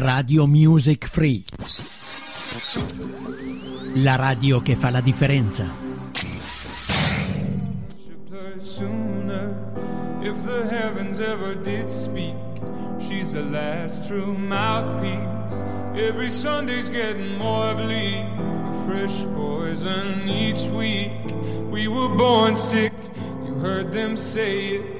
Radio Music Free. La radio che fa la differenza. If the heavens ever did speak, she's the last true mouthpiece. Every Sunday's getting more bleak, a fresh poison each week. We were born sick, you heard them say it.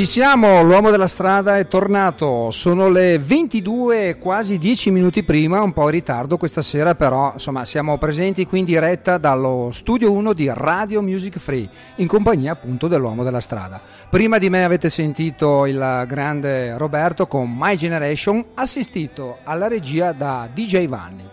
Ci siamo, l'uomo della strada è tornato, sono le 22, quasi 10 minuti prima, un po' in ritardo questa sera, però insomma siamo presenti qui in diretta dallo studio 1 di Radio Music Free, in compagnia appunto dell'uomo della strada. Prima di me avete sentito il grande Roberto con My Generation, assistito alla regia da DJ Vanni.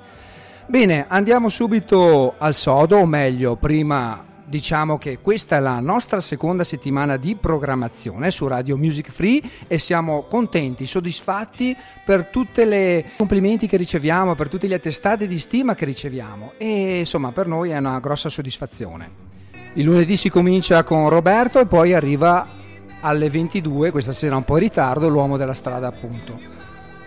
Bene, andiamo subito al sodo, o meglio, prima diciamo che questa è la nostra seconda settimana di programmazione su Radio Music Free e siamo contenti, soddisfatti per tutti i complimenti che riceviamo, per tutti gli attestati di stima che riceviamo e insomma per noi è una grossa soddisfazione. Il lunedì si comincia con Roberto e poi arriva alle 22, questa sera un po' in ritardo, l'uomo della strada appunto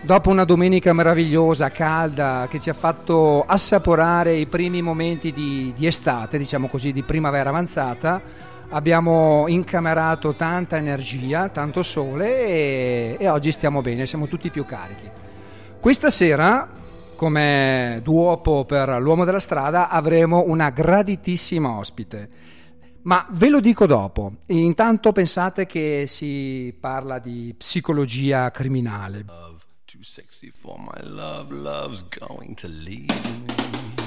dopo una domenica meravigliosa, calda, che ci ha fatto assaporare i primi momenti di, di estate, diciamo così, di primavera avanzata, abbiamo incamerato tanta energia, tanto sole e, e, oggi stiamo bene, siamo tutti più carichi. Questa sera, come duopo per l'uomo della strada, avremo una graditissima ospite. Ma ve lo dico dopo. Intanto pensate che si parla di psicologia criminale. Too sexy for my love, love's going to leave me.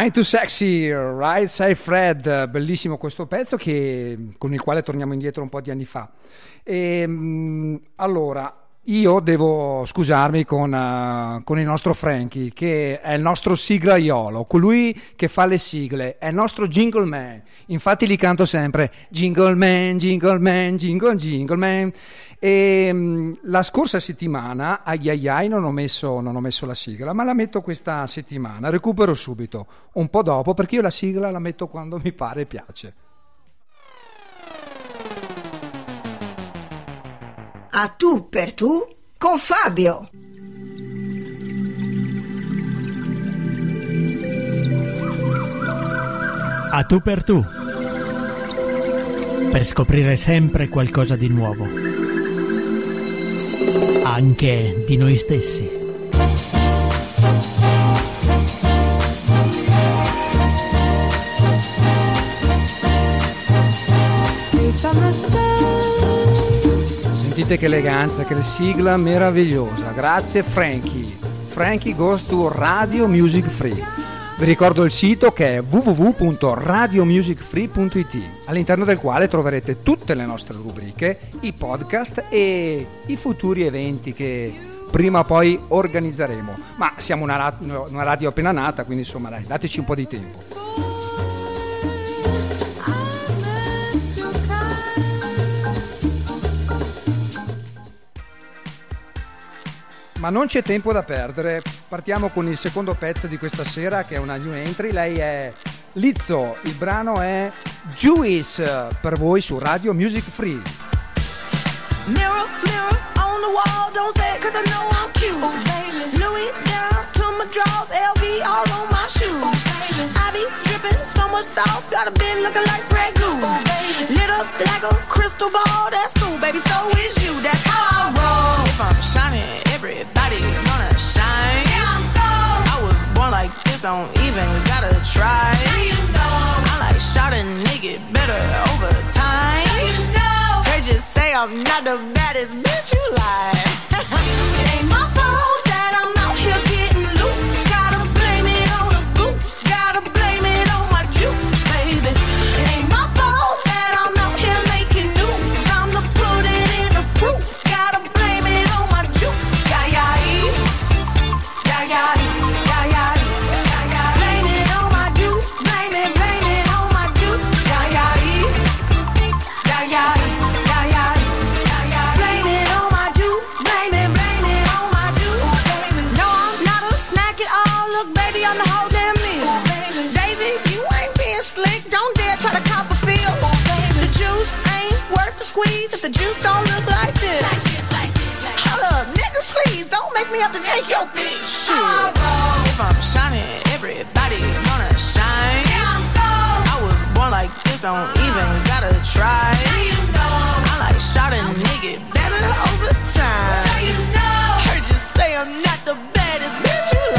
I'm Too Sexy, Right Side Fred, bellissimo questo pezzo che, con il quale torniamo indietro un po' di anni fa. E, ehm, allora, io devo scusarmi con, uh, con, il nostro Frankie, che è il nostro siglaiolo, colui che fa le sigle, è il nostro jingle man. Infatti li canto sempre jingle man, jingle man, jingle, jingle man. E, um, la scorsa settimana, ai ai ai, non ho, messo, non ho messo la sigla, ma la metto questa settimana. Recupero subito, un po' dopo, perché io la sigla la metto quando mi pare e piace. A tu per tu con Fabio. A tu per tu. Per scoprire sempre qualcosa di nuovo anche di noi stessi. Sentite che eleganza, che sigla meravigliosa. Grazie Frankie. Frankie goes to Radio Music Free. Vi ricordo il sito che è www.radiomusicfree.it, all'interno del quale troverete tutte le nostre rubriche, i podcast e i futuri eventi che prima o poi organizzeremo. Ma siamo una, una radio appena nata, quindi insomma dai, dateci un po' di tempo. Ma non c'è tempo da perdere, partiamo con il secondo pezzo di questa sera che è una new entry, lei è Lizzo, il brano è Juice per voi su Radio Music Free. Mirror, mirror on the wall, don't say it cause I know I'm cute. Oh, baby. Louis down to my drawers, LV all on my shoes. Oh, I be dripping so much sauce, got a bit looking like Grey Goose. Oh, Lit up like a crystal ball, that's cool, baby, so is you, that's how I roll. If I'm shining born don't even gotta try. You know. I like shot a nigga better over time. You know. They just say I'm not the baddest bitch you like. it ain't my fault the juice don't look like this. Hold up, nigga, please don't make me have to take your bitch. Shit. If I'm shining, everybody gonna shine. I was born like this, don't even gotta try. You know. I like shot a nigga better over time. You know. Heard you say I'm not the baddest bitch you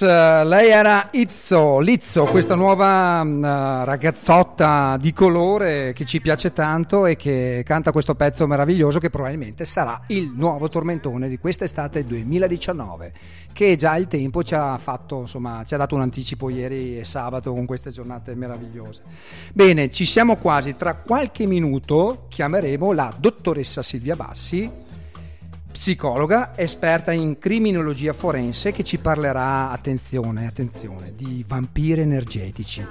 Alice, lei era Izzo, Lizzo, questa nuova uh, ragazzotta di colore che ci piace tanto e che canta questo pezzo meraviglioso che probabilmente sarà il nuovo tormentone di quest'estate 2019, che già il tempo ci ha fatto, insomma, ci ha dato un anticipo ieri e sabato con queste giornate meravigliose. Bene, ci siamo quasi, tra qualche minuto chiameremo la dottoressa Silvia Bassi psicologa esperta in criminologia forense che ci parlerà, attenzione, attenzione, di vampiri energetici,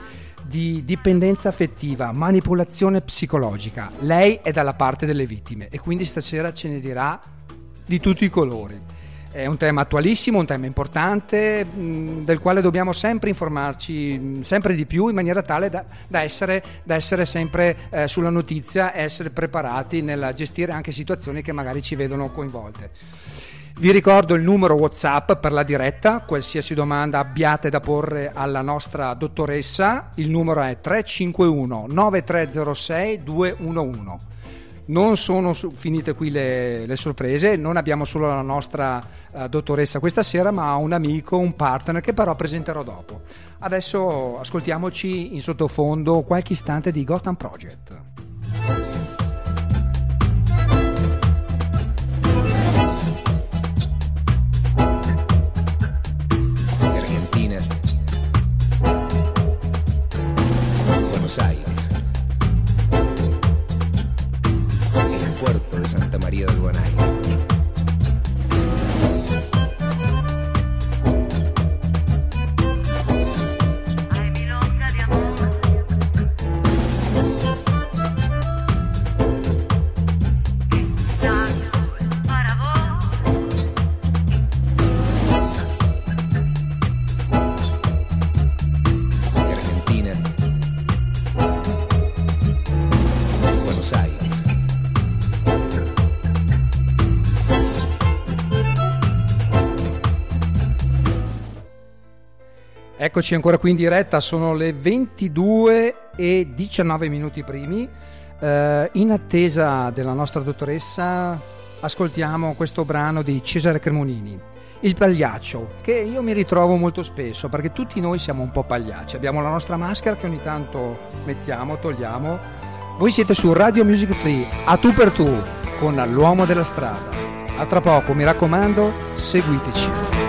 di dipendenza affettiva, manipolazione psicologica. Lei è dalla parte delle vittime e quindi stasera ce ne dirà di tutti i colori. È un tema attualissimo, un tema importante, del quale dobbiamo sempre informarci sempre di più in maniera tale da, da, essere, da essere, sempre eh, sulla notizia e essere preparati nel gestire anche situazioni che magari ci vedono coinvolte. Vi ricordo il numero WhatsApp per la diretta, qualsiasi domanda abbiate da porre alla nostra dottoressa, il numero è 351 9306 211 non sono finite qui le, le, sorprese, non abbiamo solo la nostra uh, dottoressa questa sera, ma un amico, un partner che però presenterò dopo. Adesso ascoltiamoci in sottofondo qualche istante di Gotham Project. when Eccoci ancora qui in diretta, sono le 22 e 19 minuti primi. Eh, in attesa della nostra dottoressa, ascoltiamo questo brano di Cesare Cremonini, Il pagliaccio, che io mi ritrovo molto spesso perché tutti noi siamo un po' pagliacci. Abbiamo la nostra maschera che ogni tanto mettiamo, togliamo. Voi siete su Radio Music Free, a tu per tu, con l'uomo della strada. A tra poco, mi raccomando, seguiteci.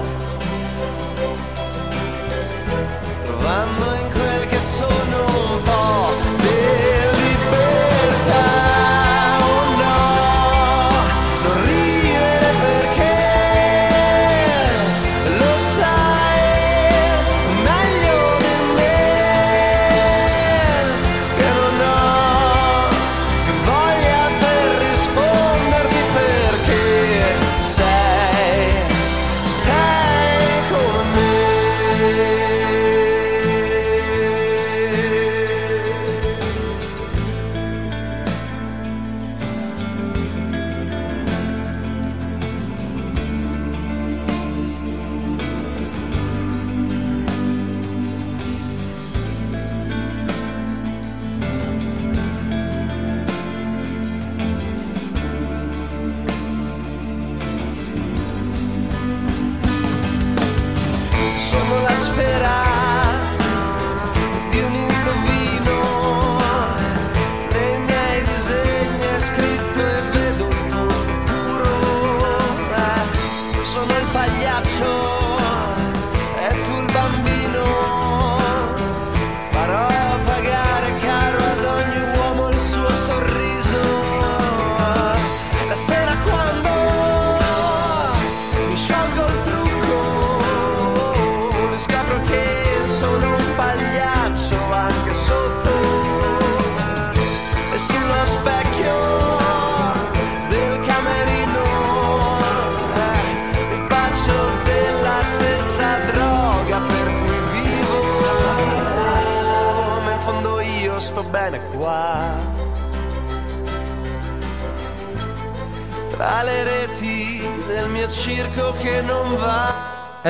Havana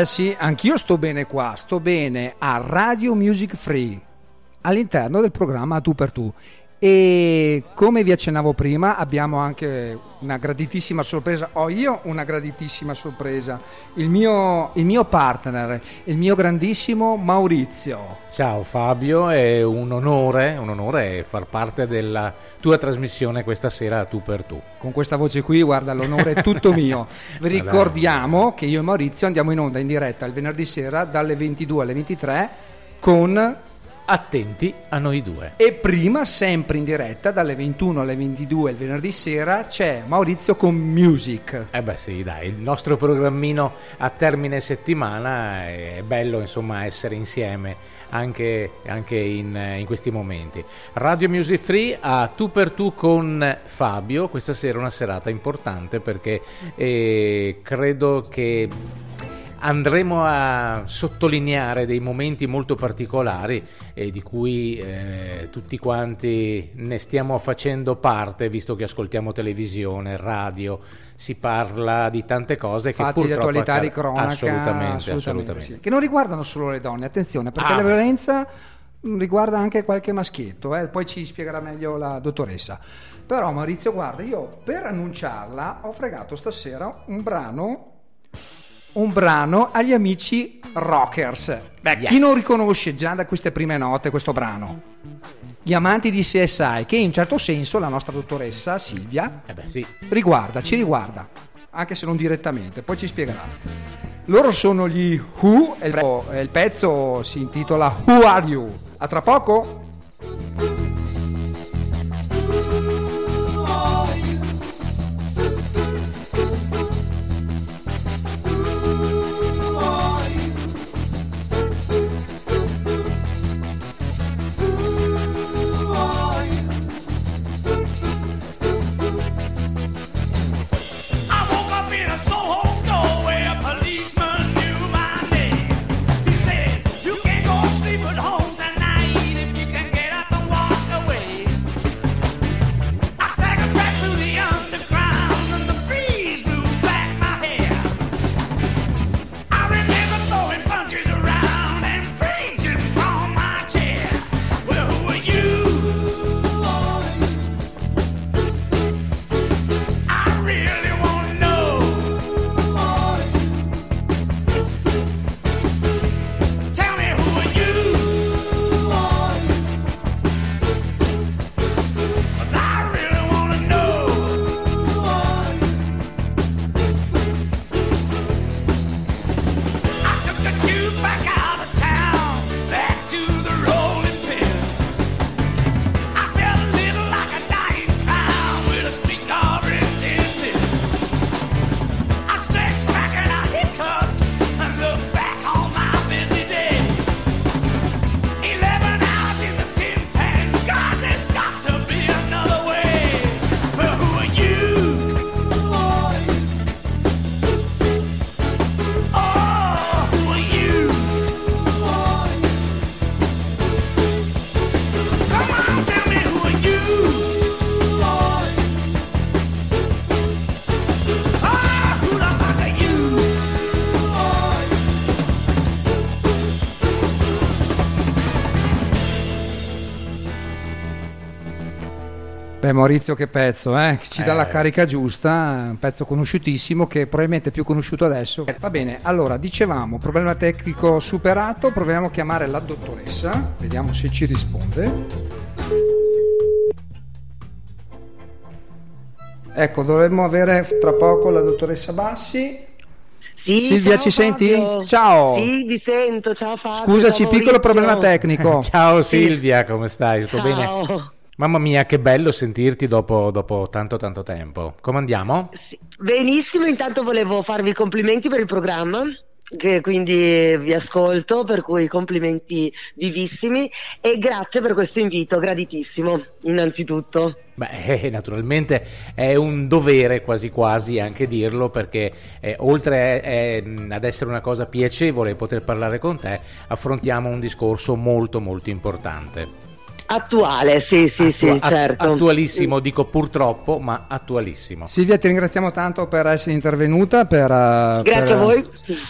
Eh sì, anch'io sto bene qua, sto bene a Radio Music Free, all'interno del programma Tu per Tu. E come vi accennavo prima, abbiamo anche una graditissima sorpresa. Ho io una graditissima sorpresa. Il mio, il mio partner, il mio grandissimo Maurizio. Ciao Fabio, è un onore, un onore far parte della tua trasmissione questa sera tu per tu. Con questa voce qui, guarda, l'onore è tutto mio. Vi ricordiamo che io e Maurizio andiamo in onda in diretta il venerdì sera dalle 22 alle 23 con Attenti a noi due. E prima, sempre in diretta, dalle 21 alle 22 il venerdì sera, c'è Maurizio con Music. Eh beh sì, dai, il nostro programmino a termine settimana è bello insomma essere insieme anche, anche in, in, questi momenti. Radio Music Free a tu per tu con Fabio, questa sera è una serata importante perché eh, credo che andremo a sottolineare dei momenti molto particolari eh, di cui eh, tutti quanti ne stiamo facendo parte, visto che ascoltiamo televisione, radio, si parla di tante cose Fatti che purtroppo di attualità di cronaca, assolutamente, assolutamente, assolutamente. Sì. che non riguardano solo le donne, attenzione, perché Ah, la violenza mh, riguarda anche qualche maschietto, eh, poi ci spiegherà meglio la dottoressa. Però Maurizio, guarda, io per annunciarla ho fregato stasera un brano un brano agli amici rockers. Beh, chi Yes. non riconosce già da queste prime note questo brano? Gli amanti di CSI, che in certo senso la nostra dottoressa Silvia Eh beh sì, riguarda, ci riguarda, anche se non direttamente, poi ci spiegherà. Loro sono gli Who e il pezzo si intitola Who Are You? A tra poco? Beh Maurizio che pezzo, eh? ci dà Eh. la carica giusta, un pezzo conosciutissimo che probabilmente è più conosciuto adesso. Va bene, allora dicevamo, problema tecnico superato, proviamo a chiamare la dottoressa, vediamo se ci risponde. Ecco, dovremmo avere tra poco la dottoressa Bassi. Sì, Silvia, ci senti? Fabio. Ciao. Sì, vi sento. Ciao Fabio. Scusaci, ciao piccolo problema tecnico. ciao Silvia, come stai? Tutto bene? Mamma mia, che bello sentirti dopo, dopo tanto tanto tempo. Come andiamo? Sì, Benissimo, intanto volevo farvi complimenti per il programma. Che quindi vi ascolto, per cui complimenti vivissimi e grazie per questo invito, graditissimo, innanzitutto. Beh, eh, naturalmente è un dovere quasi quasi anche dirlo perché eh, oltre eh, ad essere una cosa piacevole poter parlare con te, affrontiamo un discorso molto molto importante. Attuale, sì, sì, sì, Attua- certo. Attualissimo, dico purtroppo, ma attualissimo. Silvia, ti ringraziamo tanto per essere intervenuta, per, eh, Grazie per, a voi.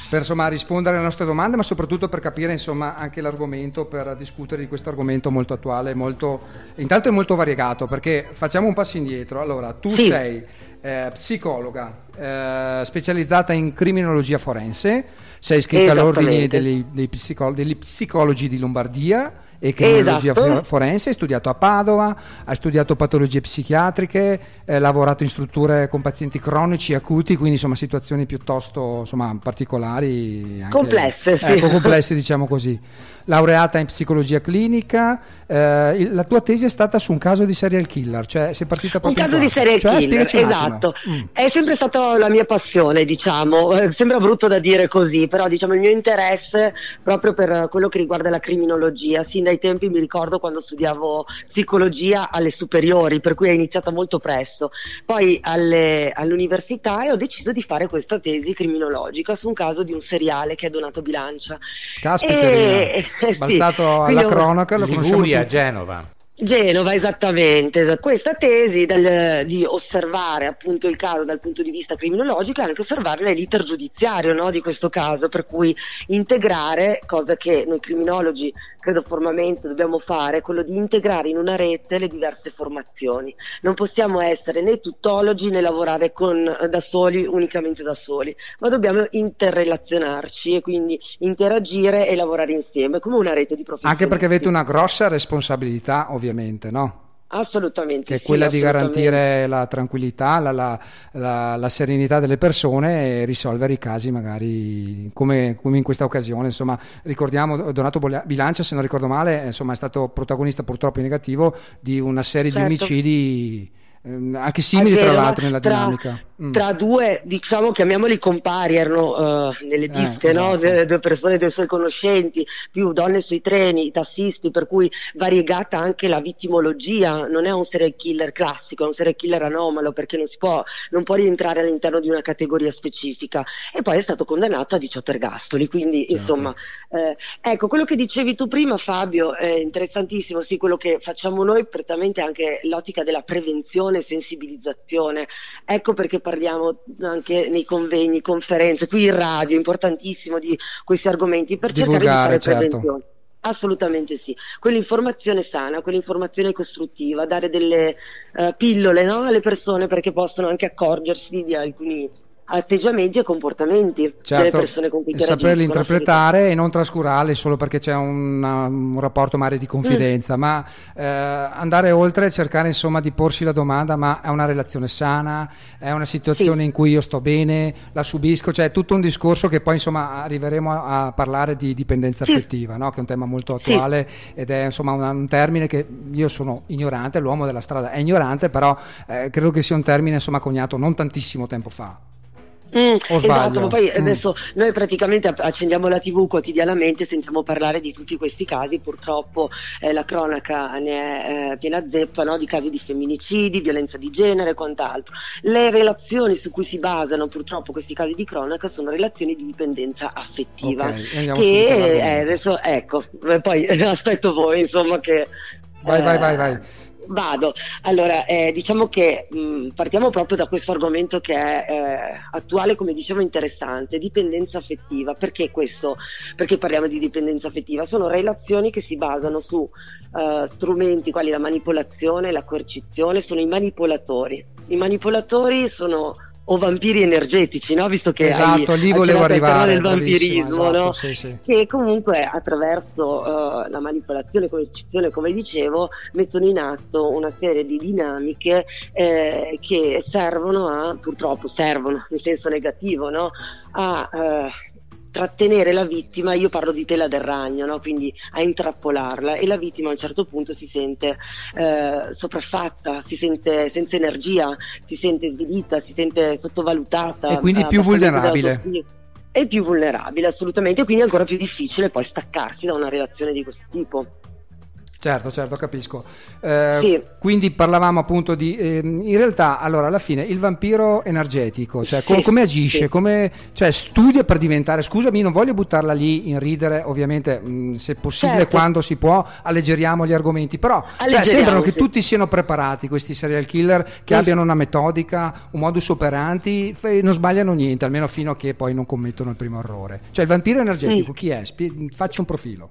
per, insomma, rispondere alle nostre domande, ma soprattutto per capire insomma, anche l'argomento, per discutere di questo argomento molto attuale, molto, intanto è molto variegato, perché facciamo un passo indietro. Allora, tu Sì. sei eh, psicologa, eh, specializzata in criminologia forense, sei iscritta all'ordine degli, dei psicolo- degli psicologi di Lombardia e criminologia Esatto. fo- forense, hai studiato a Padova, hai studiato patologie psichiatriche, hai lavorato in strutture con pazienti cronici acuti, quindi insomma situazioni piuttosto insomma, particolari. anche- Complesse, sì. Ecco, complesse diciamo così. Laureata in psicologia clinica, eh, il- la tua tesi è stata su un caso di serial killer, cioè sei partita Un proprio caso in di serial Cioè, killer, un esatto. Mm. È sempre stata la mia passione, diciamo. Eh, Sembra brutto da dire così, però diciamo il mio interesse proprio per quello che riguarda la criminologia. Sin dai tempi mi ricordo quando studiavo psicologia alle superiori, per cui è iniziata molto presto. Poi alle- all'università e ho deciso di fare questa tesi criminologica su un caso di un seriale che è Donato Bilancia. Caspita, Eh, sì, balzato alla quindi ho- cronaca, lo conosciamo Tutti. Genova. Genova, esattamente. Questa tesi del- di osservare appunto il caso dal punto di vista criminologico e anche osservare l'iter giudiziario no, di questo caso, per cui integrare, cosa che noi criminologi credo formamente dobbiamo fare, quello di integrare in una rete le diverse formazioni. Non possiamo essere né tuttologi né lavorare con, da soli, unicamente da soli, ma dobbiamo interrelazionarci e quindi interagire e lavorare insieme come una rete di professionisti. Anche perché avete una grossa responsabilità, ovviamente, no? Assolutamente. che è sì, quella di garantire la tranquillità, la, la- la- la serenità delle persone e risolvere i casi magari come, come in questa occasione. Insomma, ricordiamo Donato Bilancia, se non ricordo male, insomma, è stato protagonista purtroppo in negativo di una serie Certo. di omicidi ehm, anche simili tra l'altro nella tra- dinamica. Mm. Tra due, diciamo, chiamiamoli compari, erano eh, nelle piste, no? esatto. Due persone, due suoi conoscenti, più donne sui treni, i tassisti, per cui variegata anche la vittimologia, non è un serial killer classico, è un serial killer anomalo perché non si può, non può rientrare all'interno di una categoria specifica. E poi è stato condannato a 18 ergastoli, quindi Certo. insomma, eh, ecco, quello che dicevi tu prima Fabio è interessantissimo, sì, quello che facciamo noi prettamente è anche l'ottica della prevenzione e sensibilizzazione. Ecco perché parliamo anche nei convegni, conferenze, qui in radio, importantissimo di questi argomenti per cercare di fare certo. prevenzione. Assolutamente sì, quell'informazione sana, quell'informazione costruttiva, dare delle eh, pillole no, alle persone perché possono anche accorgersi di alcuni atteggiamenti e comportamenti delle Certo, persone con cui e saperli interagiscono. interpretare e non trascurarli solo perché c'è una- un rapporto magari di confidenza, ma eh, andare oltre e cercare insomma di porsi la domanda: ma è una relazione sana? È una situazione Sì. in cui io sto bene? La subisco? Cioè, è tutto un discorso che poi insomma arriveremo a, a parlare di dipendenza Sì. affettiva, no? che è un tema molto Sì. attuale ed è insomma un, un termine che io sono ignorante, l'uomo della strada è ignorante, però eh, credo che sia un termine insomma coniato non tantissimo tempo fa. Mm, esatto, ma poi Mm. adesso noi praticamente accendiamo la TV quotidianamente, sentiamo parlare di tutti questi casi, purtroppo eh, la cronaca ne è eh, piena zeppa no? di casi di femminicidi, violenza di genere e quant'altro. Le relazioni su cui si basano purtroppo questi casi di cronaca sono relazioni di dipendenza affettiva. Ok, andiamo che eh, adesso ecco, eh, poi aspetto voi insomma che... Vai, eh, vai, vai, vai. Vado, allora eh, diciamo che mh, partiamo proprio da questo argomento che è eh, attuale, come dicevo, interessante, dipendenza affettiva. Perché questo? Perché parliamo di dipendenza affettiva? Sono relazioni che si basano su eh, strumenti quali la manipolazione, la coercizione, sono i manipolatori. I manipolatori sono o vampiri energetici, no? Visto che Esatto, hai lì volevo arrivare. del vampirismo, esatto, no? sì, sì. che comunque attraverso eh, la manipolazione e coercizione, come dicevo, mettono in atto una serie di dinamiche eh, che servono a, purtroppo servono, in senso negativo, no? a eh, trattenere la vittima, io parlo di tela del ragno, no? quindi a intrappolarla e la vittima a un certo punto si sente eh, sopraffatta, si sente senza energia, si sente svilita, si sente sottovalutata. E quindi ha più vulnerabile. È più vulnerabile assolutamente, quindi è ancora più difficile poi staccarsi da una relazione di questo tipo. Certo, certo, capisco. Eh, Sì. Quindi parlavamo appunto di... ehm, in realtà, allora, alla fine, il vampiro energetico, cioè Sì, come agisce? sì. Come, cioè, studia per diventare... Scusami, non voglio buttarla lì in ridere, ovviamente, mh, se possibile, Certo. quando si può, alleggeriamo gli argomenti, però cioè, sembrano che tutti siano preparati, questi serial killer, che abbiano una metodica, un modus operandi, e non sbagliano niente, almeno fino a che poi non commettono il primo errore. Cioè, il vampiro energetico, chi è? Spie- faccia un profilo.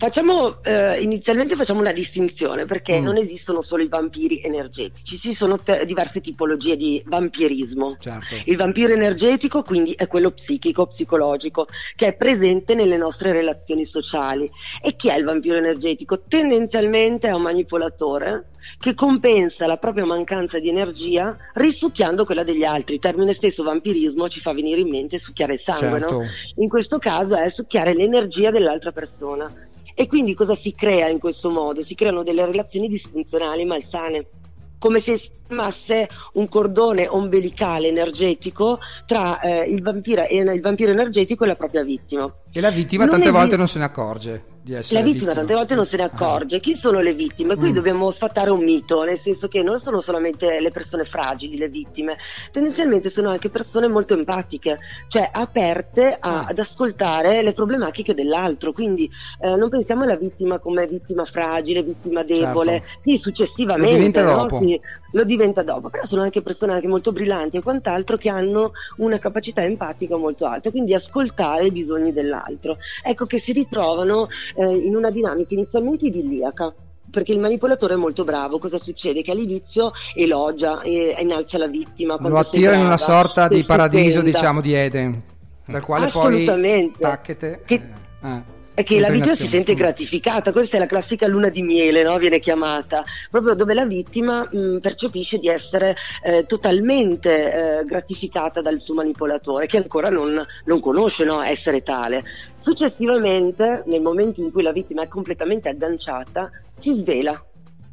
Facciamo eh, inizialmente facciamo una distinzione perché Mm. non esistono solo i vampiri energetici, ci sono te- diverse tipologie di vampirismo. Certo. Il vampiro energetico quindi è quello psichico, psicologico, che è presente nelle nostre relazioni sociali. E chi è il vampiro energetico? Tendenzialmente è un manipolatore che compensa la propria mancanza di energia risucchiando quella degli altri. Il termine stesso vampirismo ci fa venire in mente succhiare il sangue, Certo. no? In questo caso è succhiare l'energia dell'altra persona. E quindi cosa si crea in questo modo? Si creano delle relazioni disfunzionali, malsane, come se si formasse un cordone ombelicale energetico tra eh, il, vampiro, il vampiro energetico e la propria vittima. E la vittima Non tante volte non se ne accorge di essere La vittima tante volte non se ne Ah. accorge. Chi sono le vittime? Qui Mm. dobbiamo sfatare un mito, nel senso che non sono solamente le persone fragili le vittime, tendenzialmente sono anche persone molto empatiche, cioè aperte a- Ah. ad ascoltare le problematiche dell'altro. Quindi eh, non pensiamo alla vittima come vittima fragile, vittima debole. Certo. Sì, successivamente Lo diventa no? dopo. Sì, lo diventa dopo, però sono anche persone anche molto brillanti e quant'altro che hanno una capacità empatica molto alta, quindi ascoltare i bisogni dell'altro. Ecco che si ritrovano eh, in una dinamica inizialmente idilliaca. Perché il manipolatore è molto bravo, cosa succede? Che all'inizio elogia e innalza la vittima. Lo attira in una sorta di paradiso, diciamo, di Eden, dal quale poi tacchete. Che- eh, eh, È che la vittima si sente Mm. gratificata, questa è la classica luna di miele, no? viene chiamata, proprio dove la vittima mh, percepisce di essere eh, totalmente eh, gratificata dal suo manipolatore, che ancora non, non conosce no? essere tale. Successivamente, nel momento in cui la vittima è completamente agganciata, si svela.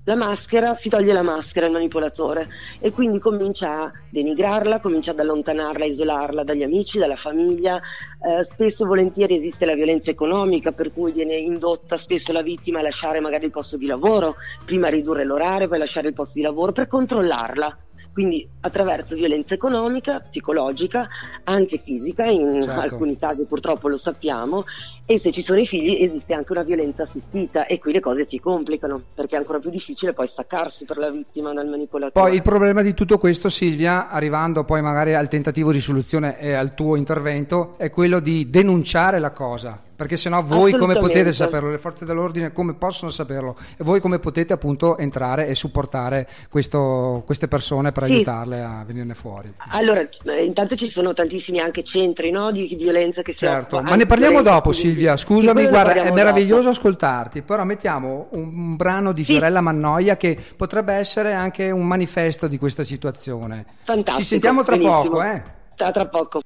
La maschera, si toglie la maschera il manipolatore e quindi comincia a denigrarla, comincia ad allontanarla, a isolarla dagli amici, dalla famiglia. Eh, spesso e volentieri esiste la violenza economica per cui viene indotta spesso la vittima a lasciare magari il posto di lavoro, prima ridurre l'orario, poi lasciare il posto di lavoro per controllarla. Quindi attraverso violenza economica, psicologica, anche fisica, in Certo. alcuni casi purtroppo lo sappiamo, e se ci sono i figli esiste anche una violenza assistita e qui le cose si complicano perché è ancora più difficile poi staccarsi per la vittima dal manipolatore. Poi il problema di tutto questo, Silvia, arrivando poi magari al tentativo di soluzione e al tuo intervento, è quello di denunciare la cosa. Perché sennò voi come potete saperlo, le forze dell'ordine come possono saperlo e voi come potete appunto entrare e supportare questo- queste persone per Sì. aiutarle a venirne fuori. Allora, intanto ci sono tantissimi anche centri no, di violenza che si Certo, ma ne parliamo dopo. Silvia, scusami, ne guarda, è meraviglioso dopo. ascoltarti, però mettiamo un, un brano di Sì. Fiorella Mannoia che potrebbe essere anche un manifesto di questa situazione. Fantastico. Ci sentiamo tra benissimo. poco, eh? Tra, tra poco.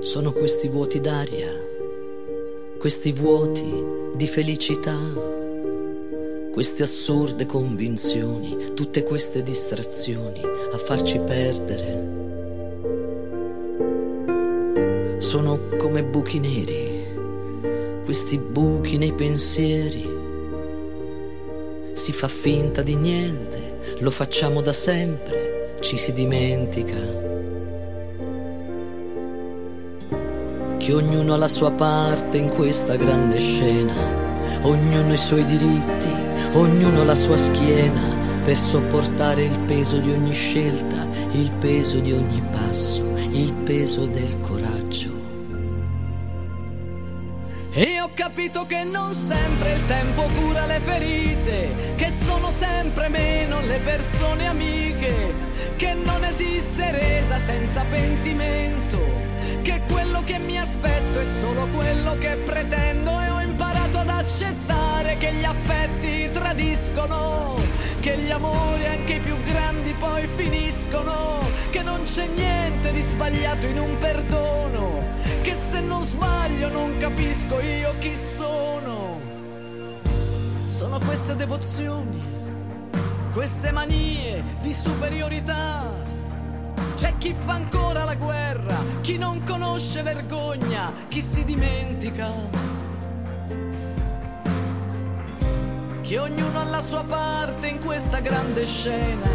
Sono questi vuoti d'aria, questi vuoti di felicità, queste assurde convinzioni, tutte queste distrazioni a farci perdere. Sono come buchi neri, questi buchi nei pensieri. Si fa finta di niente, lo facciamo da sempre, ci si dimentica. Che ognuno ha la sua parte in questa grande scena, ognuno i suoi diritti, ognuno la sua schiena per sopportare il peso di ogni scelta, il peso di ogni passo, il peso del coraggio. E ho capito che non sempre il tempo cura le ferite, che sono sempre meno le persone amiche, che non esiste resa senza pentimento, che quello che mi aspetto è solo quello che pretendo e ho imparato ad accettare che gli affetti tradiscono, che gli amori anche i più grandi poi finiscono, che non c'è niente di sbagliato in un perdono, che se non sbaglio non capisco io chi sono. Sono queste devozioni, queste manie di superiorità. C'è chi fa ancora la guerra, chi non conosce vergogna, chi si dimentica. che ognuno ha la sua parte in questa grande scena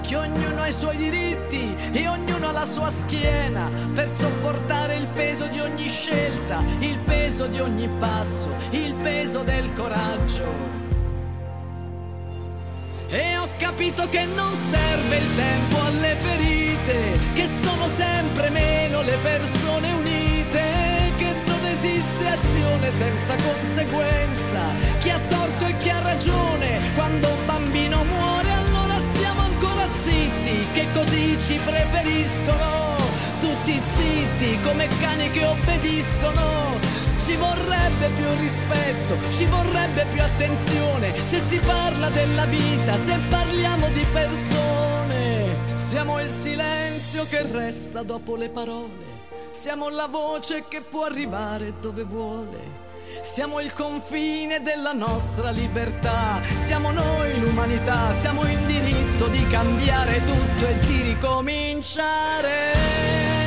che ognuno ha i suoi diritti e ognuno ha la sua schiena per sopportare il peso di ogni scelta, il peso di ogni passo, il peso del coraggio. E ho capito che non serve il tempo alle ferite, che sono sempre meno le persone unite, che non esiste azione senza conseguenza, chi ha torto e chi ha ragione, quando un bambino muore allora siamo ancora zitti, che così ci preferiscono, tutti zitti come cani che obbediscono. Ci vorrebbe più rispetto, ci vorrebbe più attenzione se si parla della vita, se parliamo di persone. Siamo il silenzio che resta dopo le parole, siamo la voce che può arrivare dove vuole. Siamo il confine della nostra libertà, siamo noi l'umanità, siamo in diritto di cambiare tutto e di ricominciare.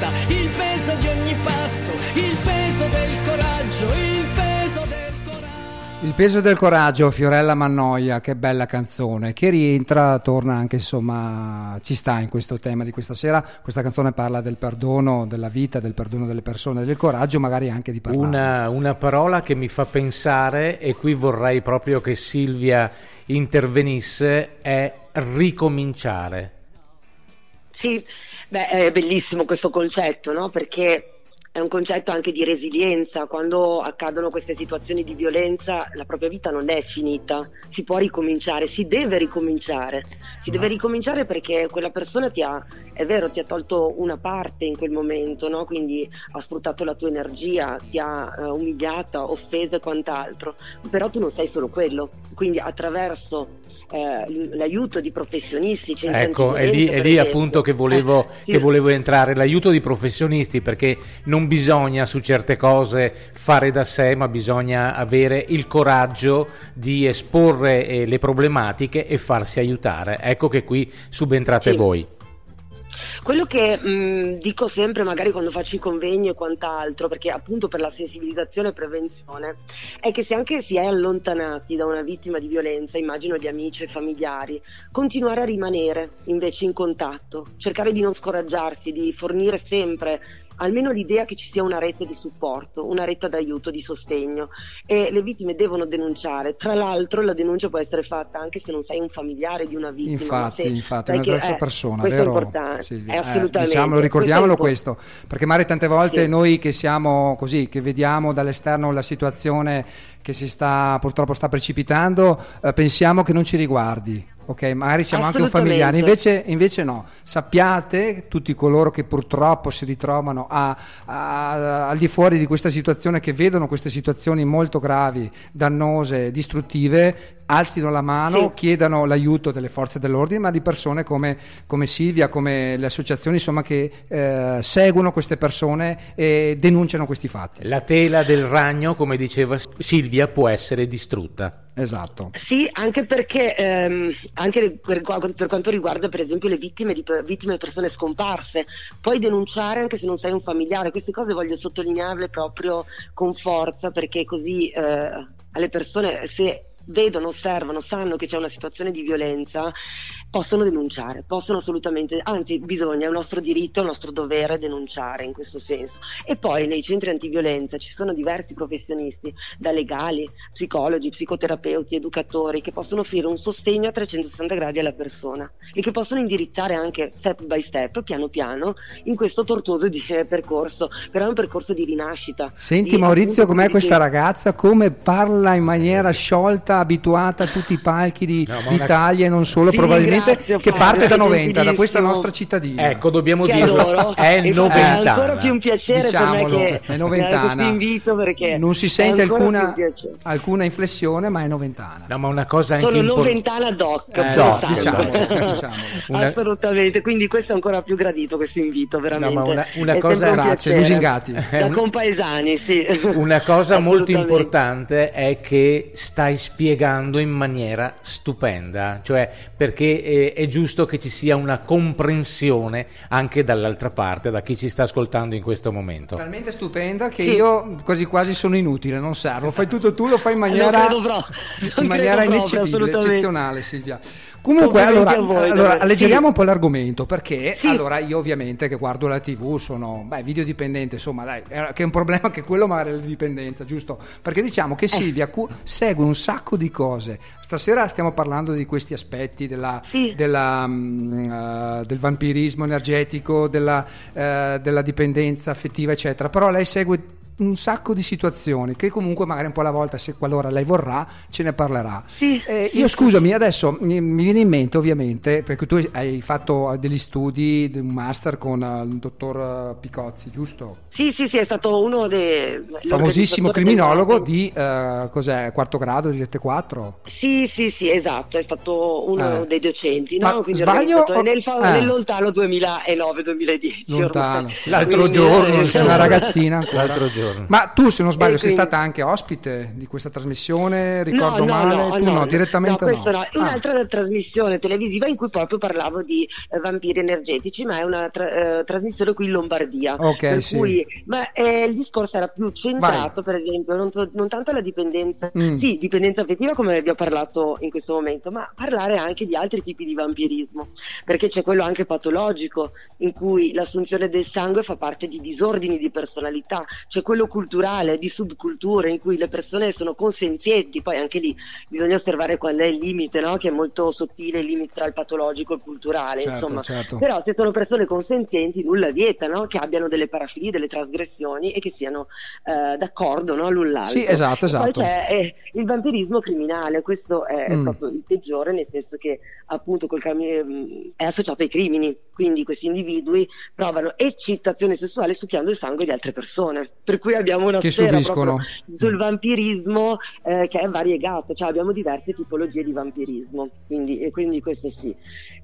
Scelta, il peso di ogni passo, il peso del coraggio, il peso del coraggio. Il peso del coraggio, Fiorella Mannoia, che bella canzone, che rientra, torna anche, insomma, ci sta in questo tema di questa sera. Questa canzone parla del perdono della vita, del perdono delle persone, del coraggio, magari anche di parlare. Una, una parola che mi fa pensare, e qui vorrei proprio che Silvia intervenisse, è ricominciare. Sì, beh, è bellissimo questo concetto, no? Perché è un concetto anche di resilienza. Quando accadono queste situazioni di violenza, la propria vita non è finita, si può ricominciare, si deve ricominciare. Si deve ricominciare perché quella persona ti ha, è vero, ti ha tolto una parte in quel momento, no? Quindi ha sfruttato la tua energia, ti ha eh, umiliata, offesa e quant'altro. Però tu non sei solo quello. Quindi attraverso eh, l'aiuto di professionisti, Ecco, è lì, è lì appunto che volevo, Eh, sì. che volevo entrare, l'aiuto di professionisti, perché non bisogna su certe cose fare da sé, ma bisogna avere il coraggio di esporre eh, le problematiche e farsi aiutare. Ecco che qui subentrate Sì. voi. Quello che mh, dico sempre, magari quando faccio i convegni e quant'altro, perché appunto per la sensibilizzazione e prevenzione, è che se anche si è allontanati da una vittima di violenza, immagino gli amici e familiari, continuare a rimanere invece in contatto, cercare di non scoraggiarsi, di fornire sempre almeno l'idea che ci sia una rete di supporto, una rete d'aiuto, di sostegno e le vittime devono denunciare. Tra l'altro la denuncia può essere fatta anche se non sei un familiare di una vittima. ma Infatti, infatti, è una che- terza eh, persona, questo vero? è importante, Silvia? è Eh, assolutamente. diciamolo, ricordiamolo Questo è questo, perché magari tante volte Sì. noi che siamo così, che vediamo dall'esterno la situazione che si sta purtroppo sta precipitando, eh, pensiamo che non ci riguardi. Ok, magari siamo anche un familiare, invece, invece no. Sappiate, tutti coloro che purtroppo si ritrovano a- a- al di fuori di questa situazione, che vedono queste situazioni molto gravi, dannose, distruttive, alzino la mano, Sì. chiedano l'aiuto delle forze dell'ordine, ma di persone come, come Silvia, come le associazioni insomma, che eh, seguono queste persone e denunciano questi fatti. La tela del ragno, come diceva Silvia, può essere distrutta. Esatto. Sì, anche perché ehm, anche per, per quanto riguarda per esempio le vittime di vittime persone scomparse, puoi denunciare anche se non sei un familiare. Queste cose voglio sottolinearle proprio con forza perché così eh, alle persone se vedono, osservano, sanno che c'è una situazione di violenza, possono denunciare, possono assolutamente, anzi bisogna, è un nostro diritto, è un nostro dovere denunciare in questo senso. E poi nei centri antiviolenza ci sono diversi professionisti, da legali, psicologi, psicoterapeuti, educatori, che possono offrire un sostegno a 360 gradi alla persona e che possono indirizzare anche step by step, piano piano, in questo tortuoso percorso, però è un percorso di rinascita. Senti di, Maurizio com'è questa dicevi- ragazza, come parla in maniera sciolta, abituata a tutti i palchi di- No, una- d'Italia e non solo, probabilmente, che parte da è 90, da questa nostra cittadina. Ecco, dobbiamo Che dirlo, adoro. è E fa noventana. ancora più un piacere Diciamolo, per me che è noventana. questo invito perché non si è sente alcuna, alcuna inflessione, ma è noventana. No, ma una cosa anche Sono importante. noventana doc, Eh, doc, santo. diciamolo, diciamolo. Una- assolutamente. Quindi questo è ancora più gradito questo invito, veramente. No, ma una- una È cosa- un Grazie, lusingati. Da compaesani, sì. Una cosa molto importante è che stai spiegando in maniera stupenda, cioè perché eh, è giusto che ci sia una comprensione anche dall'altra parte, da chi ci sta ascoltando in questo momento. Talmente stupenda che Sì. io quasi quasi sono inutile, non servo. Lo fai tutto tu, lo fai in Non maniera, credo proprio, non in maniera credo eccezionale Silvia. Comunque, allora, voi, allora alleggeriamo Sì. un po' l'argomento perché Sì. allora io ovviamente che guardo la TV sono beh, videodipendente, insomma, dai, che è un problema che quello magari è la dipendenza, giusto? Perché diciamo Eh. che Silvia cu- segue un sacco di cose. Stasera stiamo parlando di questi aspetti della, Sì. della, mm, eh, del vampirismo energetico, della, eh, della dipendenza affettiva, eccetera. Però lei segue un sacco di situazioni che comunque magari un po' alla volta, se qualora lei vorrà, ce ne parlerà. Sì, Eh, sì, io sì, scusami, adesso mi, mi viene in mente ovviamente, perché tu hai fatto degli studi, un master con il dottor Picozzi, giusto? Sì, sì, sì, è stato uno dei... Famosissimo criminologo di eh, cos'è, quarto grado di Rete 4? Sì, sì, sì, esatto, è stato uno Eh. dei docenti, Ma no? Quindi sbaglio o- nel, eh. nel lontano 2009-2010. Lontano, sì. L'altro Quindi, giorno, Sei una ragazzina ancora. L'altro giorno. Ma tu, se non sbaglio, sei stata anche ospite di questa trasmissione, ricordo no, no, male? no, tu no, direttamente no. Questa no. no. Ah. Un'altra trasmissione televisiva in cui proprio parlavo di eh, vampiri energetici, ma è una tra- eh, trasmissione qui in Lombardia. Ok, per sì. cui, ma eh, il discorso era più centrato, per esempio, non, non tanto alla dipendenza, Mm. sì, dipendenza affettiva come ho parlato in questo momento, ma parlare anche di altri tipi di vampirismo, perché c'è quello anche patologico, in cui l'assunzione del sangue fa parte di disordini di personalità, c'è quello culturale, di subculture, in cui le persone sono consenzienti, poi anche lì bisogna osservare qual è il limite, no? che è molto sottile il limite tra il patologico e il culturale, Certo, insomma. certo. Però se sono persone consenzienti nulla vieta no? che abbiano delle parafilie, delle trasgressioni e che siano eh, d'accordo no? l'un l'altro. Sì, esatto, Poi esatto. c'è eh, il vampirismo criminale, questo è Mm. proprio il peggiore, nel senso che appunto cami- ehm, è associato ai crimini, quindi questi individui provano eccitazione sessuale succhiando il sangue di altre persone. Per cui abbiamo una Che sfera subiscono. proprio sul vampirismo eh, che è variegato, cioè abbiamo diverse tipologie di vampirismo, quindi, e quindi questo sì.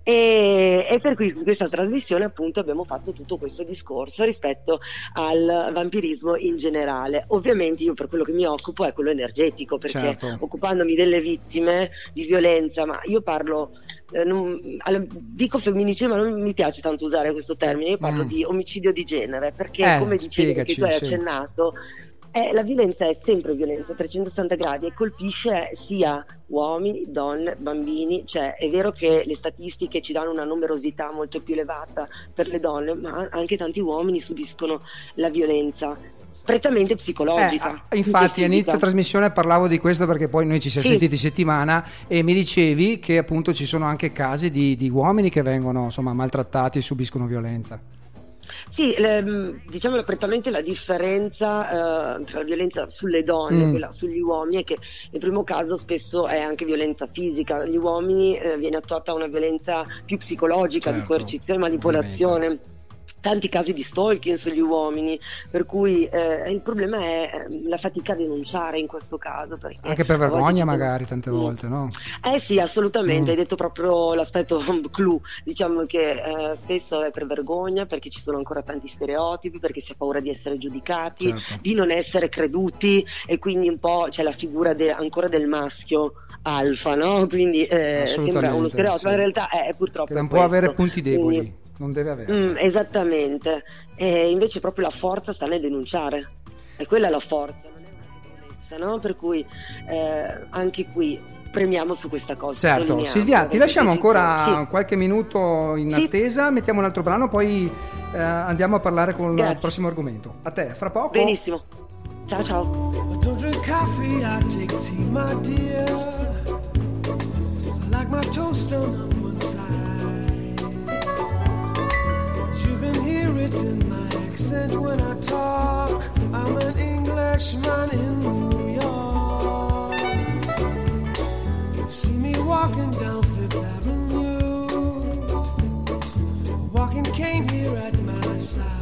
E, e per cui in questa trasmissione appunto abbiamo fatto tutto questo discorso rispetto al vampirismo in generale. Ovviamente io per quello che mi occupo è quello energetico, perché Certo. occupandomi delle vittime di violenza, ma io parlo, eh, non- dico femminicidio, ma non mi piace tanto usare questo termine, io parlo Mm. di omicidio di genere, perché Eh, come dicevi che tu hai sì. Eh, la violenza è sempre violenza a 360 gradi e colpisce sia uomini, donne, bambini, cioè è vero che le statistiche ci danno una numerosità molto più elevata per le donne, ma anche tanti uomini subiscono la violenza prettamente psicologica. Eh, infatti all'inizio fisica. trasmissione parlavo di questo perché poi noi ci siamo Sì. sentiti settimana e mi dicevi che appunto ci sono anche casi di, di uomini che vengono insomma maltrattati e subiscono violenza. Sì, le- diciamo prettamente la differenza eh, tra la violenza sulle donne e Mm. quella sugli uomini è che nel primo caso spesso è anche violenza fisica, gli uomini eh, viene attuata una violenza più psicologica, di Certo, coercizione, manipolazione. Tanti casi di stalking sugli uomini, per cui eh, il problema è eh, la fatica a denunciare in questo caso. Anche per vergogna ci sono- magari tante Mm. volte, no? Eh sì, assolutamente, Mm. hai detto proprio l'aspetto clou, diciamo che eh, spesso è per vergogna perché ci sono ancora tanti stereotipi, perché si ha paura di essere giudicati, Certo. di non essere creduti e quindi un po' c'è la figura de- ancora del maschio alfa, no? Quindi eh, sembra uno stereotipo, sì. ma in realtà è, è purtroppo Che non può questo. avere punti deboli, Quindi- non deve avere. Mm, esattamente, e invece proprio la forza sta nel denunciare, e quella è la forza, non è una debolezza, no? Per cui eh, anche qui premiamo su questa cosa. Certo, Silvia, ti lasciamo ci- ancora sì. qualche minuto in Sì. attesa, mettiamo un altro brano, poi eh, andiamo a parlare con Grazie. il prossimo argomento. A te, fra poco. Benissimo. Ciao ciao. I don't drink coffee, I take tea, my dear. I like my toast on in my accent when I talk. I'm an Englishman in New York. You see me walking down Fifth Avenue, walking cane here at my side.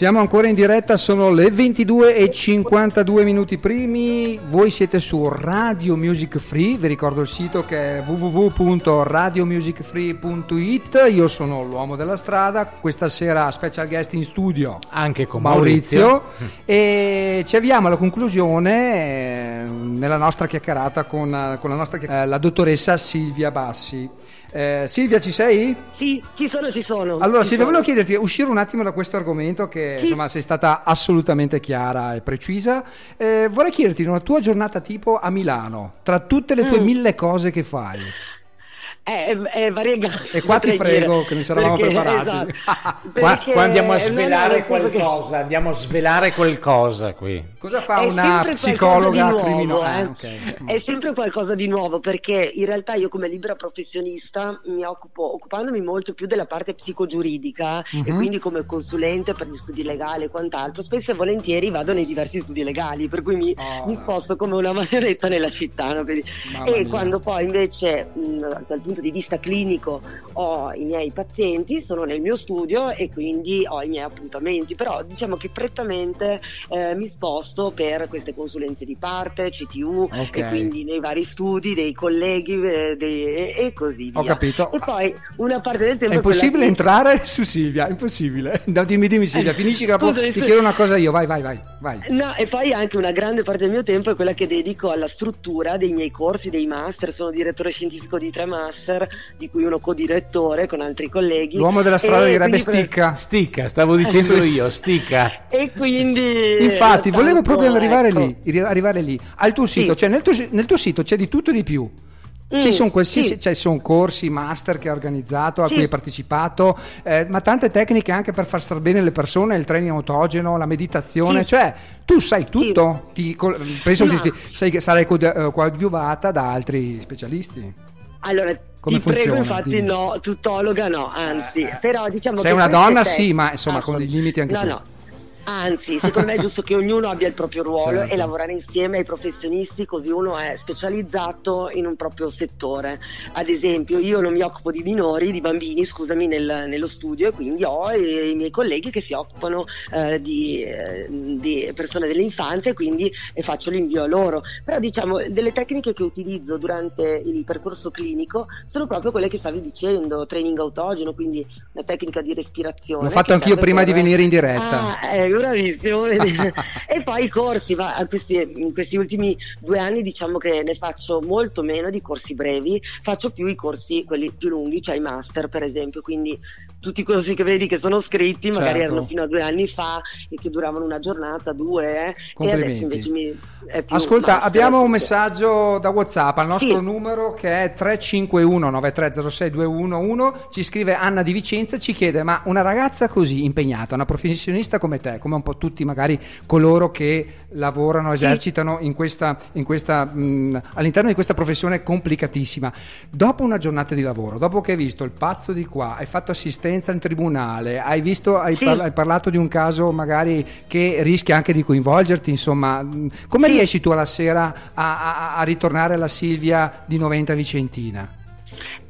Siamo ancora in diretta, sono le 22 e 52 minuti primi, voi siete su Radio Music Free, vi ricordo il sito che è www.radiomusicfree.it, io sono l'uomo della strada, questa sera special guest in studio Anche con Maurizio, Maurizio. e ci avviamo alla conclusione eh, nella nostra chiacchierata con, con la, nostra, eh, la dottoressa Silvia Bassi. Eh, Silvia ci sei? Sì, ci sono, ci sono. Allora, ci Silvia, sono. volevo chiederti, uscire un attimo da questo argomento che Sì. insomma sei stata assolutamente chiara e precisa. Eh, vorrei chiederti una tua giornata tipo a Milano, tra tutte le tue Mm. mille cose che fai. È, è variegata. E qua ti frego dire. che non ci eravamo preparati. esatto. Qua, qua andiamo a no, no, svelare senso che- qualcosa, andiamo a svelare qualcosa qui. Cosa fa È una psicologa qualcosa criminale? eh. Ah, ok. È sempre qualcosa di nuovo perché in realtà io come libera professionista mi occupo, occupandomi molto più della parte psicogiuridica e Mhm. quindi come consulente per gli studi legali e quant'altro, spesso e volentieri vado nei diversi studi legali, per cui mi, Oh. mi sposto come una marionetta nella città. no? Quindi- e mia. quando poi invece mh, dal punto di vista clinico ho i miei pazienti, sono nel mio studio e quindi ho i miei appuntamenti, però diciamo che prettamente eh, mi sposto per queste consulenze di parte, CTU Ok. e quindi nei vari studi dei colleghi eh, dei- e, e così via. Ho capito. E poi una parte del tempo È impossibile entrare su Silvia, è impossibile. No, dimmi, dimmi Silvia, finisci che dopo ti chiedo una cosa io, vai, vai, vai. vai. No, e poi anche una grande parte del mio tempo è quella che dedico alla struttura dei miei corsi, dei master. Sono direttore scientifico di tre master, di cui uno co-direttore con altri colleghi. L'uomo della strada E direbbe sticca. Sticca, stavo dicendo io, sticca. E quindi. Infatti, volevo proprio arrivare ecco. lì, ri- arrivare lì. Al tuo sito, Sì. cioè nel tuo, nel tuo sito c'è di tutto e di più. Ci Mm, sono qualsiasi, sì. cioè, ci sono corsi, master che hai organizzato, a Sì. cui hai partecipato, eh, ma tante tecniche anche per far star bene le persone, il training autogeno, la meditazione, Sì. cioè tu sai tutto, Ti penso Ma- che sarai eh, coadiuvata da altri specialisti. Allora, Come ti prego, funziona? infatti, Dimmi. no, tuttologa no, anzi, però diciamo Sei che una donna, tec- sì, ma insomma, con dei limiti anche no, tu. No, Anzi, secondo me è giusto che ognuno abbia il proprio ruolo Certo. e lavorare insieme ai professionisti così uno è specializzato in un proprio settore. Ad esempio, io non mi occupo di minori, di bambini, scusami, nel- nello studio e quindi ho i, i miei colleghi che si occupano eh, di, eh, di persone dell'infanzia e quindi e faccio l'invio a loro. Però diciamo, delle tecniche che utilizzo durante il percorso clinico sono proprio quelle che stavi dicendo, training autogeno, quindi la tecnica di respirazione. L'ho fatto anch'io prima di per- venire in diretta. Ah, eh, bravissimo. e poi i corsi, ma questi, in questi ultimi due anni diciamo che ne faccio molto meno di corsi brevi, faccio più i corsi, quelli più lunghi, cioè i master per esempio, quindi tutti i corsi che vedi che sono scritti magari Certo. erano fino a due anni fa e che duravano una giornata, due, eh, e adesso invece mi, è più Ascolta, abbiamo un messaggio da WhatsApp al nostro Sì. numero che è 351 9306 211. Ci scrive Anna di Vicenza, ci chiede: Ma una ragazza così impegnata, una professionista come te, come un po' tutti magari coloro che lavorano, esercitano in questa, in questa, mh, all'interno di questa professione complicatissima, dopo una giornata di lavoro, dopo che hai visto il pazzo di qua, hai fatto assistenza in tribunale, hai, visto, hai, Sì. parla- hai parlato di un caso magari che rischia anche di coinvolgerti, insomma, mh, come Sì. riesci tu alla sera a, a- a ritornare alla Silvia di Noventa Vicentina?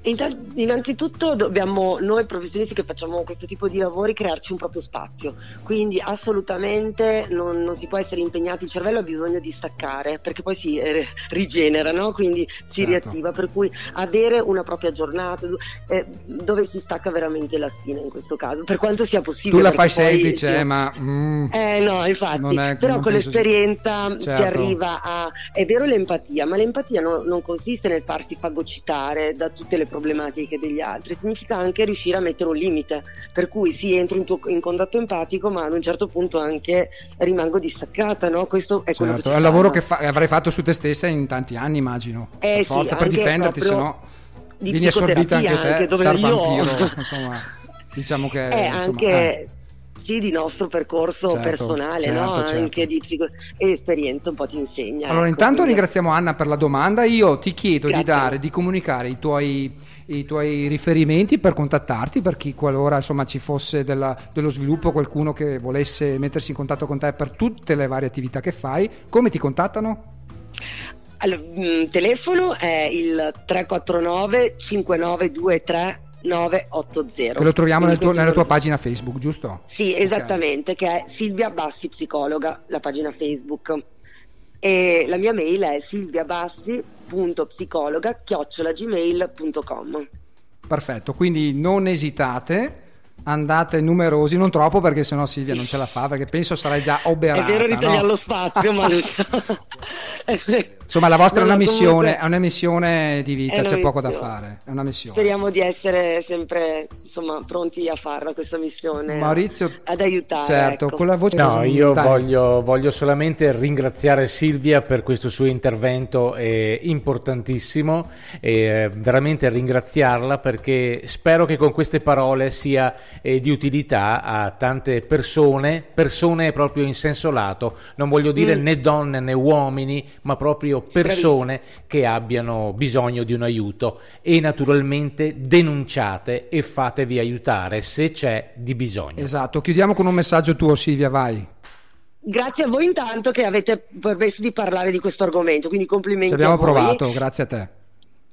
Innanzitutto dobbiamo noi professionisti che facciamo questo tipo di lavori crearci un proprio spazio, quindi assolutamente non, non si può essere impegnati, il cervello ha bisogno di staccare perché poi si eh, rigenera, no? quindi si Certo. riattiva, per cui avere una propria giornata eh, dove si stacca veramente la spina in questo caso, per quanto sia possibile. Tu la fai perché poi- semplice, eh, ma... mm, eh no, infatti, è- però con l'esperienza si Certo. arriva a... È vero l'empatia, ma l'empatia no- non consiste nel farsi fagocitare da tutte le problematiche degli altri, significa anche riuscire a mettere un limite, per cui sì, entro in, tuo- in contatto empatico, ma ad un certo punto anche rimango distaccata, no? Questo è quello che certo, ci è il lavoro che fa- avrai fatto su te stessa in tanti anni, immagino. Eh per sì, forza, per anche difenderti, se no di vieni assorbita anche te anche dove io vampiro. insomma, diciamo che... Eh, insomma, anche eh. Sì, di nostro percorso Certo, personale, certo, no? certo. Anche di psico- e esperienza un po' ti insegna. Allora, ecco, intanto quindi- ringraziamo Anna per la domanda. Io ti chiedo di Grazie. dare, di comunicare i tuoi, i tuoi riferimenti per contattarti, per chi qualora insomma ci fosse della- dello sviluppo, qualcuno che volesse mettersi in contatto con te per tutte le varie attività che fai. Come ti contattano? Allora, mm, telefono è il 349 5923 980. Che lo troviamo nel tuo- nella tua pagina Facebook, giusto? Sì, esattamente, che è Silvia Bassi Psicologa, la pagina Facebook. E la mia mail è silviabassi.psicologa chiocciolagmail.com Perfetto, quindi non esitate. Andate numerosi, non troppo perché sennò Silvia non ce la fa, perché penso sarai già oberata. È vero di no? tagliare lo spazio, ma Insomma, la vostra No, è una missione, comunque- è una missione di vita, c'è poco da fare. È una missione. Speriamo di essere sempre insomma, pronti a farla questa missione, a- Maurizio, ad aiutare. certo, ecco. con la voce No, io voglio, voglio solamente ringraziare Silvia per questo suo intervento eh, importantissimo e eh, veramente ringraziarla perché spero che con queste parole sia eh, di utilità a tante persone, persone proprio in senso lato, non voglio dire Mm. né donne né uomini, ma proprio persone che abbiano bisogno di un aiuto e naturalmente denunciate e fatevi aiutare se c'è di bisogno. Esatto, chiudiamo con un messaggio tuo Silvia, vai. Grazie a voi intanto che avete permesso di parlare di questo argomento, quindi complimenti. Ci abbiamo a voi. provato, grazie a te.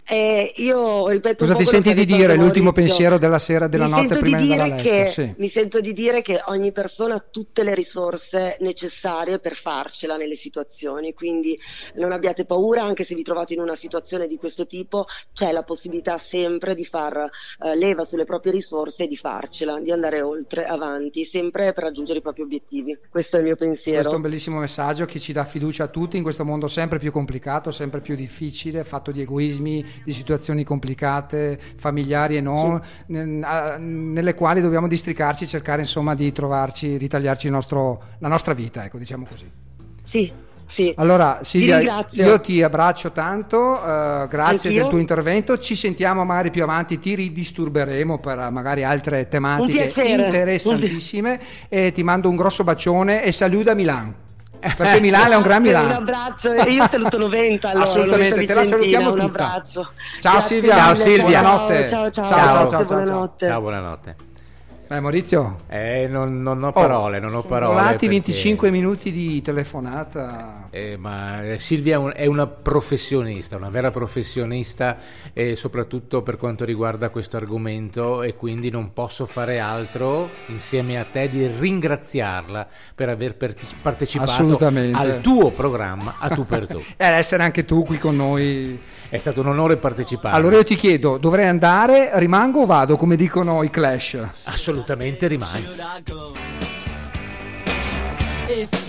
Eh, io ripeto Cosa ti senti di dire l'ultimo pensiero della sera, della Mi notte prima di andare a letto? che- Sì. Mi sento di dire che ogni persona ha tutte le risorse necessarie per farcela nelle situazioni, quindi non abbiate paura, anche se vi trovate in una situazione di questo tipo, c'è la possibilità sempre di far eh, leva sulle proprie risorse e di farcela, di andare oltre, avanti, sempre per raggiungere i propri obiettivi. Questo è il mio pensiero. Questo è un bellissimo messaggio che ci dà fiducia a tutti in questo mondo sempre più complicato, sempre più difficile, fatto di egoismi, di situazioni complicate, familiari e non, a- nelle quali dobbiamo districarci e cercare insomma di trovarci, ritagliarci il nostro- la nostra vita, ecco, diciamo così. Sì, sì. Allora, Silvia, ringrazio. io ti abbraccio tanto, eh, grazie Anch'io. del tuo intervento. Ci sentiamo magari più avanti, ti ridisturberemo per eh, magari altre tematiche interessantissime. E ti mando un grosso bacione e saluta Milan. Perché Milano è un gran Un Milano. abbraccio e io saluto 90 allora, Assolutamente, 90 te la salutiamo un tutta. abbraccio. Ciao Grazie Silvia. Ciao Silvia. Buonanotte. Ciao ciao, Ciao, ciao, ciao, buonanotte. Ciao, buonanotte. Beh, Maurizio, Eh, non, non ho parole, non ho sono parole. volati perché- 25 minuti di telefonata. Eh, ma eh, Silvia è un- è una professionista, una vera professionista, eh, soprattutto per quanto riguarda questo argomento e quindi non posso fare altro insieme a te di ringraziarla per aver partecipato al tuo programma A Tu per Tu. E ad essere anche tu qui con noi. È stato un onore partecipare. Allora io ti chiedo, dovrei andare, rimango o vado, come dicono i Clash? Assolutamente rimani.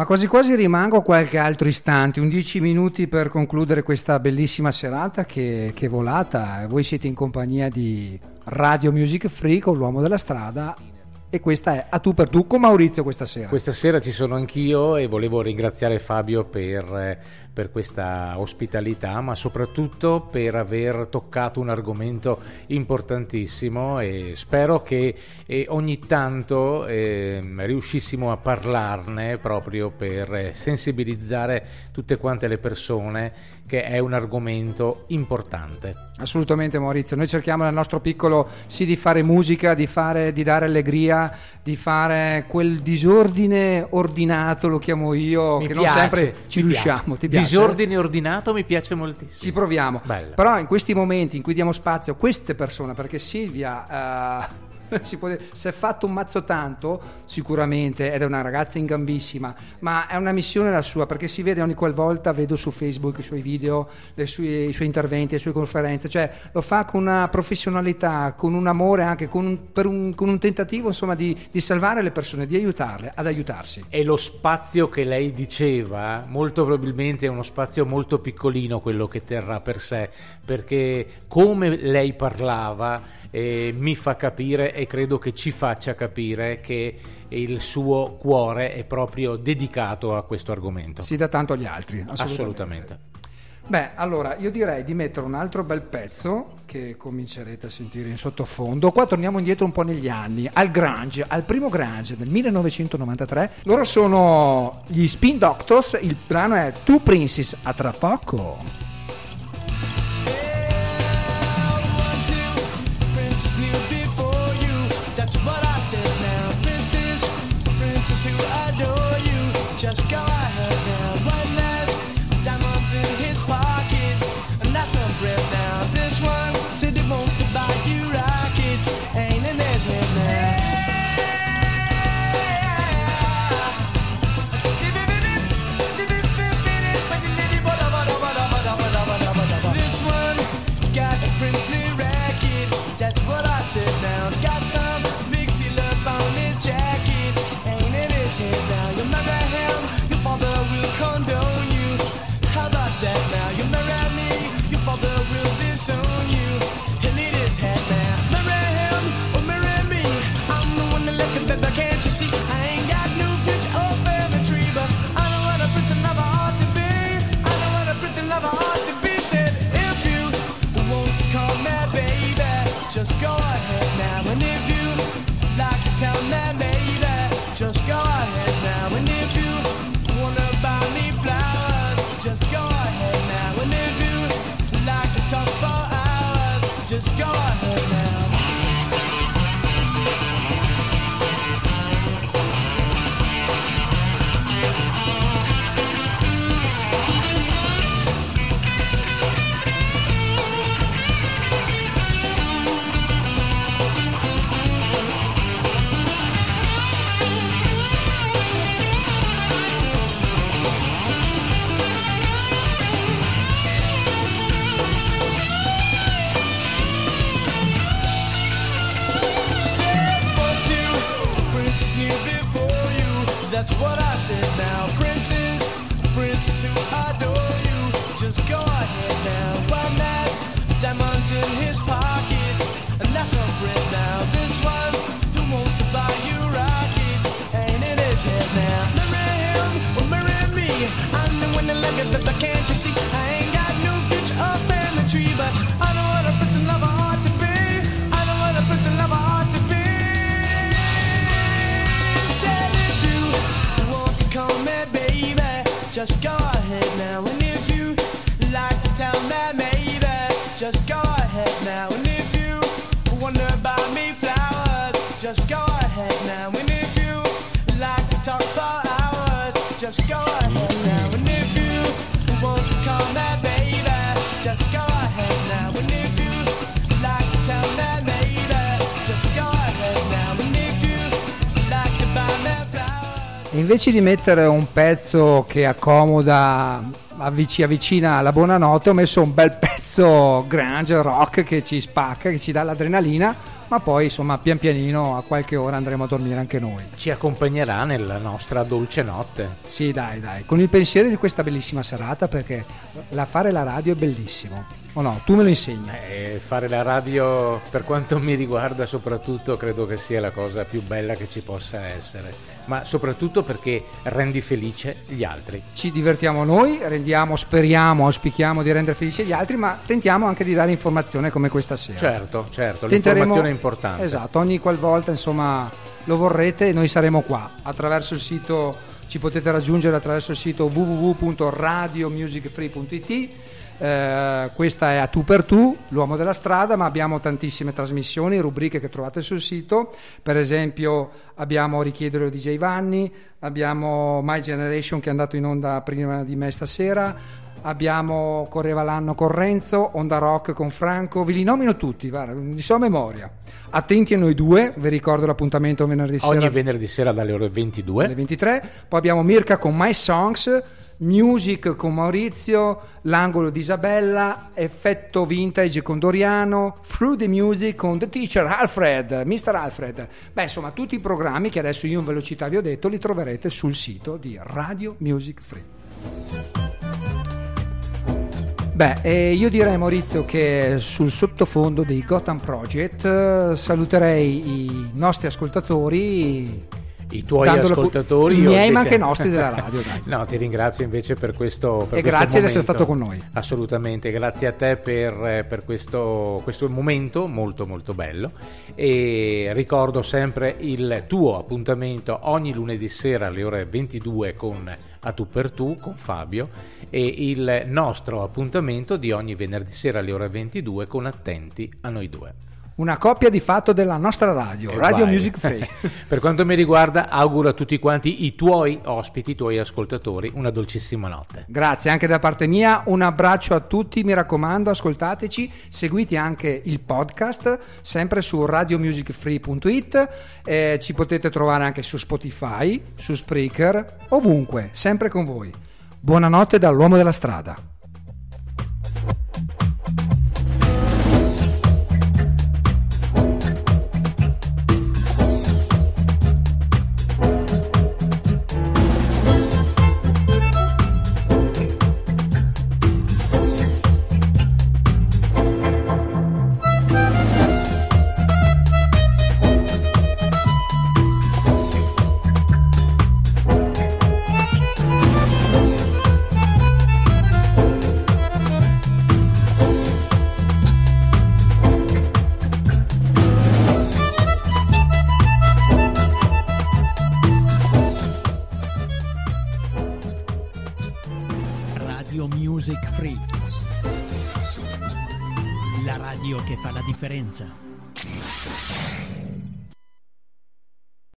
Ma quasi quasi rimango qualche altro istante, un 10 minuti per concludere questa bellissima serata che, che è volata. Voi siete in compagnia di Radio Music Free con l'uomo della strada e questa è A tu per tu con Maurizio questa sera. Questa sera ci sono anch'io e volevo ringraziare Fabio per, eh, per questa ospitalità, ma soprattutto per aver toccato un argomento importantissimo e spero che ogni tanto ehm, riuscissimo a parlarne proprio per eh, sensibilizzare tutte quante le persone che è un argomento importante. Assolutamente Maurizio, noi cerchiamo nel nostro piccolo sì di fare musica, di, fare, di dare allegria, di fare quel disordine ordinato, lo chiamo io, Mi che piace, non sempre ci riusciamo. piace. Ti piace? Disordine ordinato mi piace moltissimo. Ci proviamo. Bella. Però in questi momenti in cui diamo spazio a queste persone, perché Silvia eh, si può dire, si è fatto un mazzo tanto, sicuramente, ed è una ragazza in gambissima, ma è una missione la sua, perché si vede ogni qualvolta, vedo su Facebook i suoi video, sue- i suoi interventi, le sue conferenze, cioè lo fa con una professionalità, con un amore anche, con un, un- con un tentativo insomma di, di salvare le persone, di aiutarle ad aiutarsi. E lo spazio che lei diceva, molto probabilmente è uno spazio molto piccolino quello che terrà per sé, perché come lei parlava eh, mi fa capire e credo che ci faccia capire che il suo cuore è proprio dedicato a questo argomento. Si dà tanto agli altri, assolutamente. Assolutamente. Beh, allora io direi di mettere un altro bel pezzo che comincerete a sentire in sottofondo. Qua torniamo indietro un po' negli anni, al Grange, al primo Grange del 1993. Loro sono gli Spin Doctors, il brano è Two Princes, a tra poco. Invece di mettere un pezzo che accomoda, avvic- avvicina alla buonanotte, ho messo un bel pezzo grunge, rock che ci spacca, che ci dà l'adrenalina, ma poi insomma pian pianino a qualche ora andremo a dormire anche noi. Ci accompagnerà nella nostra dolce notte. Sì, dai, dai, con il pensiero di questa bellissima serata perché la fare la radio è bellissimo. O no, tu me lo insegni. E fare la radio, per quanto mi riguarda, soprattutto credo che sia la cosa più bella che ci possa essere. Ma soprattutto perché rendi felice gli altri. Ci divertiamo noi, rendiamo, speriamo, auspichiamo di rendere felici gli altri, ma tentiamo anche di dare informazione come questa sera. Certo, certo, Tenteremo- l'informazione è importante. Esatto, ogni qualvolta insomma lo vorrete noi saremo qua attraverso il sito ci potete raggiungere attraverso il sito www.radiomusicfree.it eh, questa è a tu per tu, l'uomo della strada, ma abbiamo tantissime trasmissioni, rubriche che trovate sul sito. Per esempio, abbiamo Richiedere DJ Vanni, abbiamo My Generation che è andato in onda prima di me stasera, abbiamo Correva l'anno con Renzo, Onda Rock con Franco, vi li nomino tutti, guarda, di sua memoria. Attenti a noi due, vi ricordo l'appuntamento venerdì sera Ogni venerdì sera dalle ore 22. alle 23. Poi abbiamo Mirka con My Songs, Music con Maurizio, l'angolo di Isabella, Effetto Vintage con Doriano, Through the Music con The Teacher Alfred, Mr. Alfred. Beh, insomma, tutti i programmi che adesso io in velocità vi ho detto li troverete sul sito di Radio Music Free. Beh, eh, io direi Maurizio che sul sottofondo dei Gotham Project eh, saluterei i nostri ascoltatori i tuoi Dandolo- ascoltatori. i miei, ma anche i nostri della radio, dai. no, ti ringrazio invece per questo. per E questo grazie di essere momento. stato con noi. Assolutamente, grazie a te per, per questo, questo momento molto molto bello e ricordo sempre il tuo appuntamento ogni lunedì sera alle ore 22 con A Tu per Tu con Fabio e il nostro appuntamento di ogni venerdì sera alle ore 22 con Attenti a noi due. Una coppia di fatto della nostra radio, E Radio vai. Music Free. per quanto mi riguarda auguro a tutti quanti i tuoi ospiti, i tuoi ascoltatori una dolcissima notte. Grazie anche da parte mia, un abbraccio a tutti, mi raccomando, ascoltateci, seguite anche il podcast, sempre su radiomusicfree.it, eh, ci potete trovare anche su Spotify, su Spreaker, ovunque, sempre con voi. Buonanotte dall'uomo della strada.